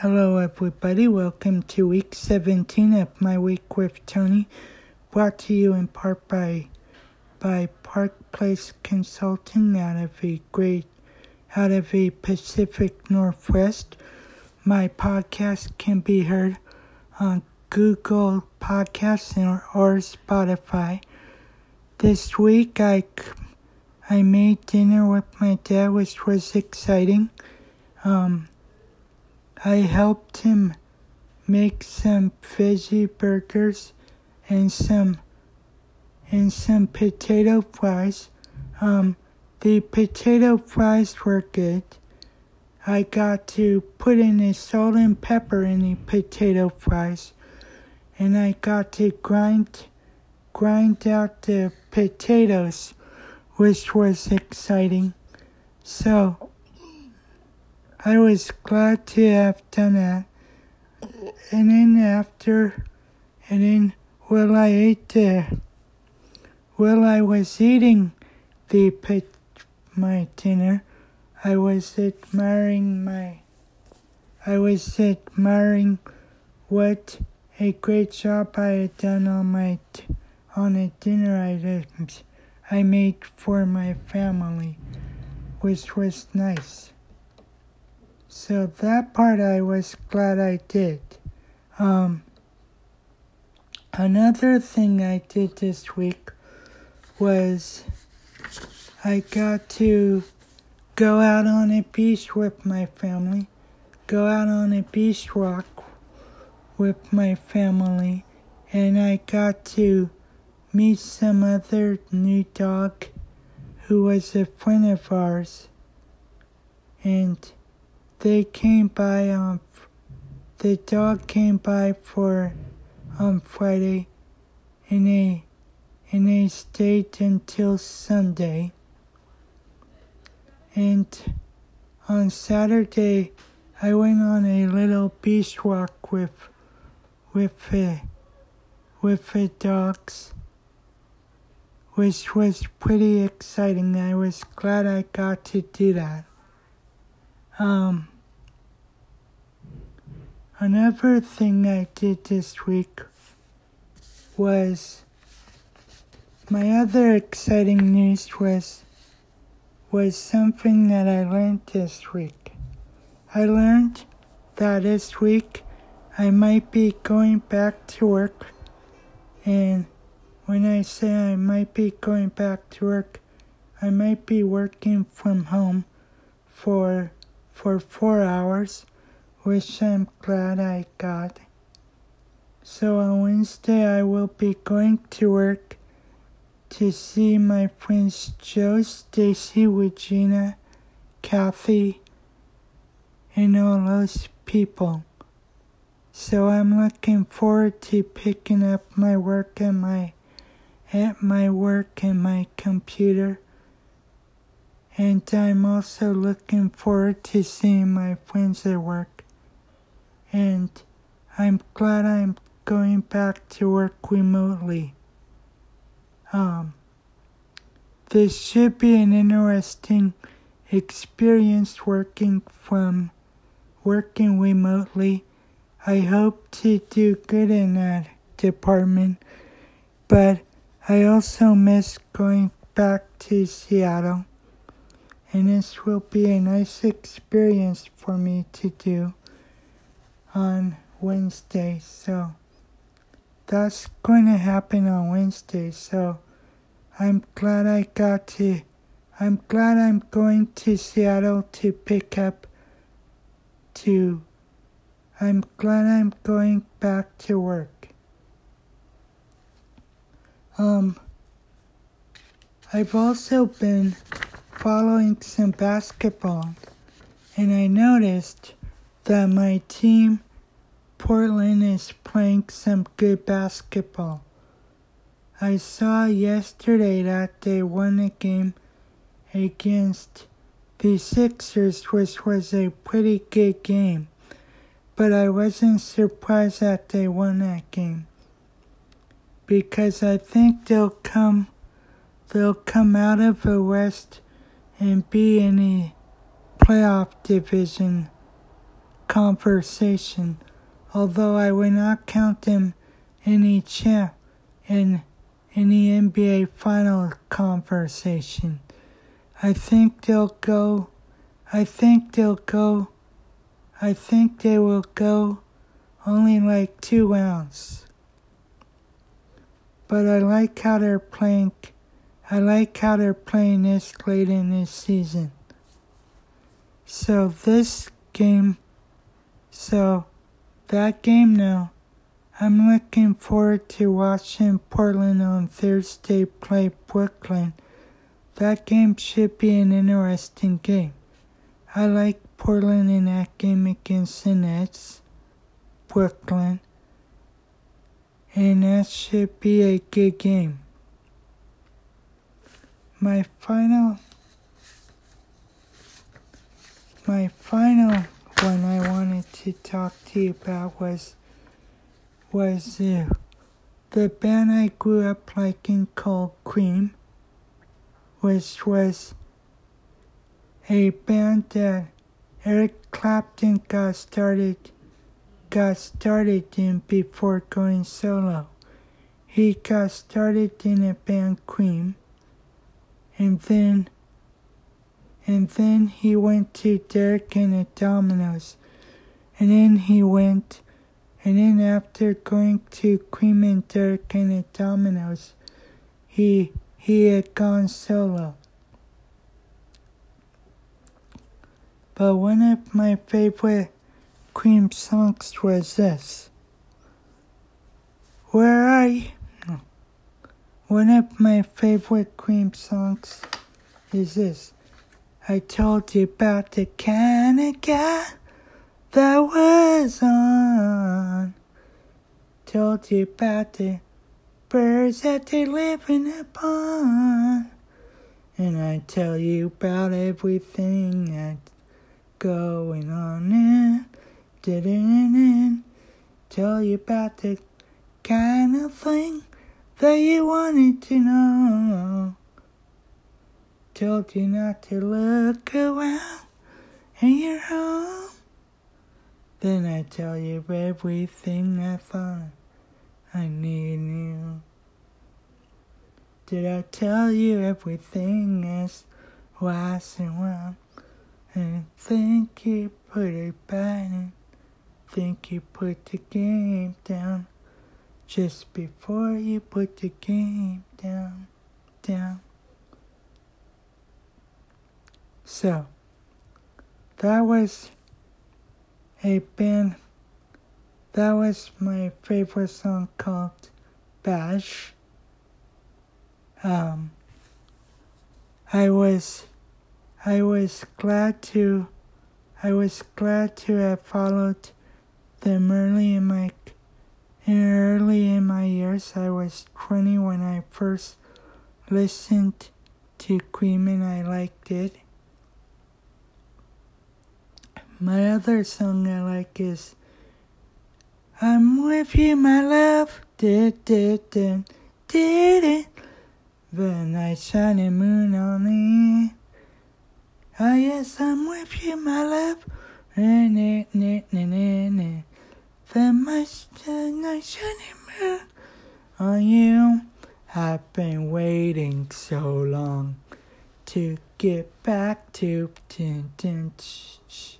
Hello, everybody. Welcome to week 17 of My Week with Tony, brought to you in part by by Park Place Consulting out of the great out of the Pacific Northwest. My podcast can be heard on Google Podcasts or, or Spotify. This week, I I made dinner with my dad, which was exciting. Um, I helped him make some veggie burgers and some and some potato fries. Um, the potato fries were good. I got to put in the salt and pepper in the potato fries, and I got to grind grind out the potatoes, which was exciting. So I was glad to have done that. And then after, and then while I ate the, while I was eating the my dinner, I was admiring my, I was admiring what a great job I had done on my, on the dinner items I made for my family, which was nice. So that part I was glad I did. Um, another thing I did this week was I got to go out on a beach with my family, go out on a beach walk with my family, and I got to meet some other new dog who was a friend of ours. And they came by on the dog came by for on Friday and they and they stayed until Sunday. And on Saturday I went on a little beach walk with with the with the dogs which was pretty exciting. I was glad I got to do that. Um, another thing I did this week was my other exciting news was was something that I learned this week. I learned that this week I might be going back to work and when I say I might be going back to work, I might be working from home for for four hours, which I'm glad I got. So on Wednesday, I will be going to work to see my friends Joe, Stacy, Regina, Kathy, and all those people. So I'm looking forward to picking up my work at my at my work and my computer and I'm also looking forward to seeing my friends at work. And I'm glad I'm going back to work remotely. Um, this should be an interesting experience working from working remotely. I hope to do good in that department, but I also miss going back to Seattle and this will be a nice experience for me to do on Wednesday. So that's going to happen on Wednesday. So I'm glad I got to. I'm glad I'm going to Seattle to pick up to. I'm glad I'm going back to work. Um, I've also been following some basketball, and I noticed that my team, Portland, is playing some good basketball. I saw yesterday that they won a game against the Sixers, which was a pretty good game, but I wasn't surprised that they won that game. Because I think they'll come they'll come out of the West and be in the playoff division conversation, although I would not count them any champ in any NBA final conversation. I think they'll go I think they'll go I think they will go only like two rounds. But I like how they're playing I like how they're playing this late in this season. So this game so that game now I'm looking forward to watching Portland on Thursday play Brooklyn. That game should be an interesting game. I like Portland in that game against the Nets, Brooklyn, and that should be a good game. My final, my final to talk to you about was was uh, the band I grew up liking called Cream, which was a band that Eric Clapton got started got started in before going solo. He got started in a band Cream and then and then he went to Derek and the Dominos and then he went and then after going to Cream and Derek and the Dominos, he he had gone solo. But one of my favorite Cream songs was this. Where are you? One of my favorite Cream songs is this. I told you about the kind of guy that was on. Told you about the birds that they live in a pond. And I tell you about everything that's going on and didn't tell you about the kind of thing that you wanted to know. Told you not to look around and you're home. Then I tell you everything I thought I knew. Did I tell you everything is wise and wrong? And think you put it back and think you put the game down just before you put the game down, down. So, that was a band that was my favorite song called Bash. Um, I was I was glad to I was glad to have followed them early in my early in my years. I was 20 when I first listened to Cream and I liked it. My other song I like is I'm with you, my love. Did, did, did, did it. The night shining moon on me. Oh, yes, I'm with you, my love. Na, na, na, na, na, na. The night shining moon on you. I've been waiting so long to get back to. Dun, dun, shh, shh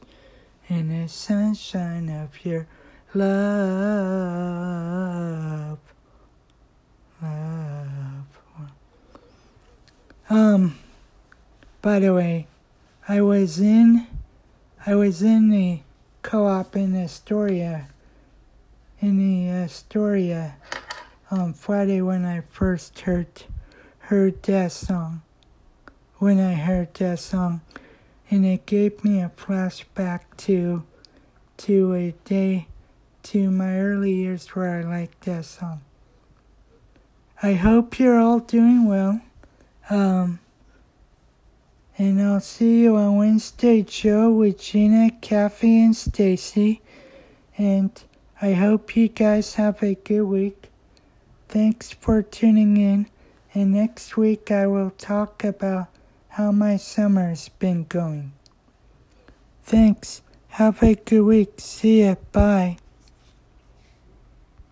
in the sunshine of your love. Love. Um, by the way, I was in, I was in the co-op in Astoria, in the Astoria, on Friday when I first heard, heard that song. When I heard that song, and it gave me a flashback to to a day to my early years where I liked that song. I hope you're all doing well. Um, and I'll see you on Wednesday Joe with Gina, Kathy, and Stacy. And I hope you guys have a good week. Thanks for tuning in. And next week I will talk about how my summer's been going. Thanks. Have a good week. See ya. Bye.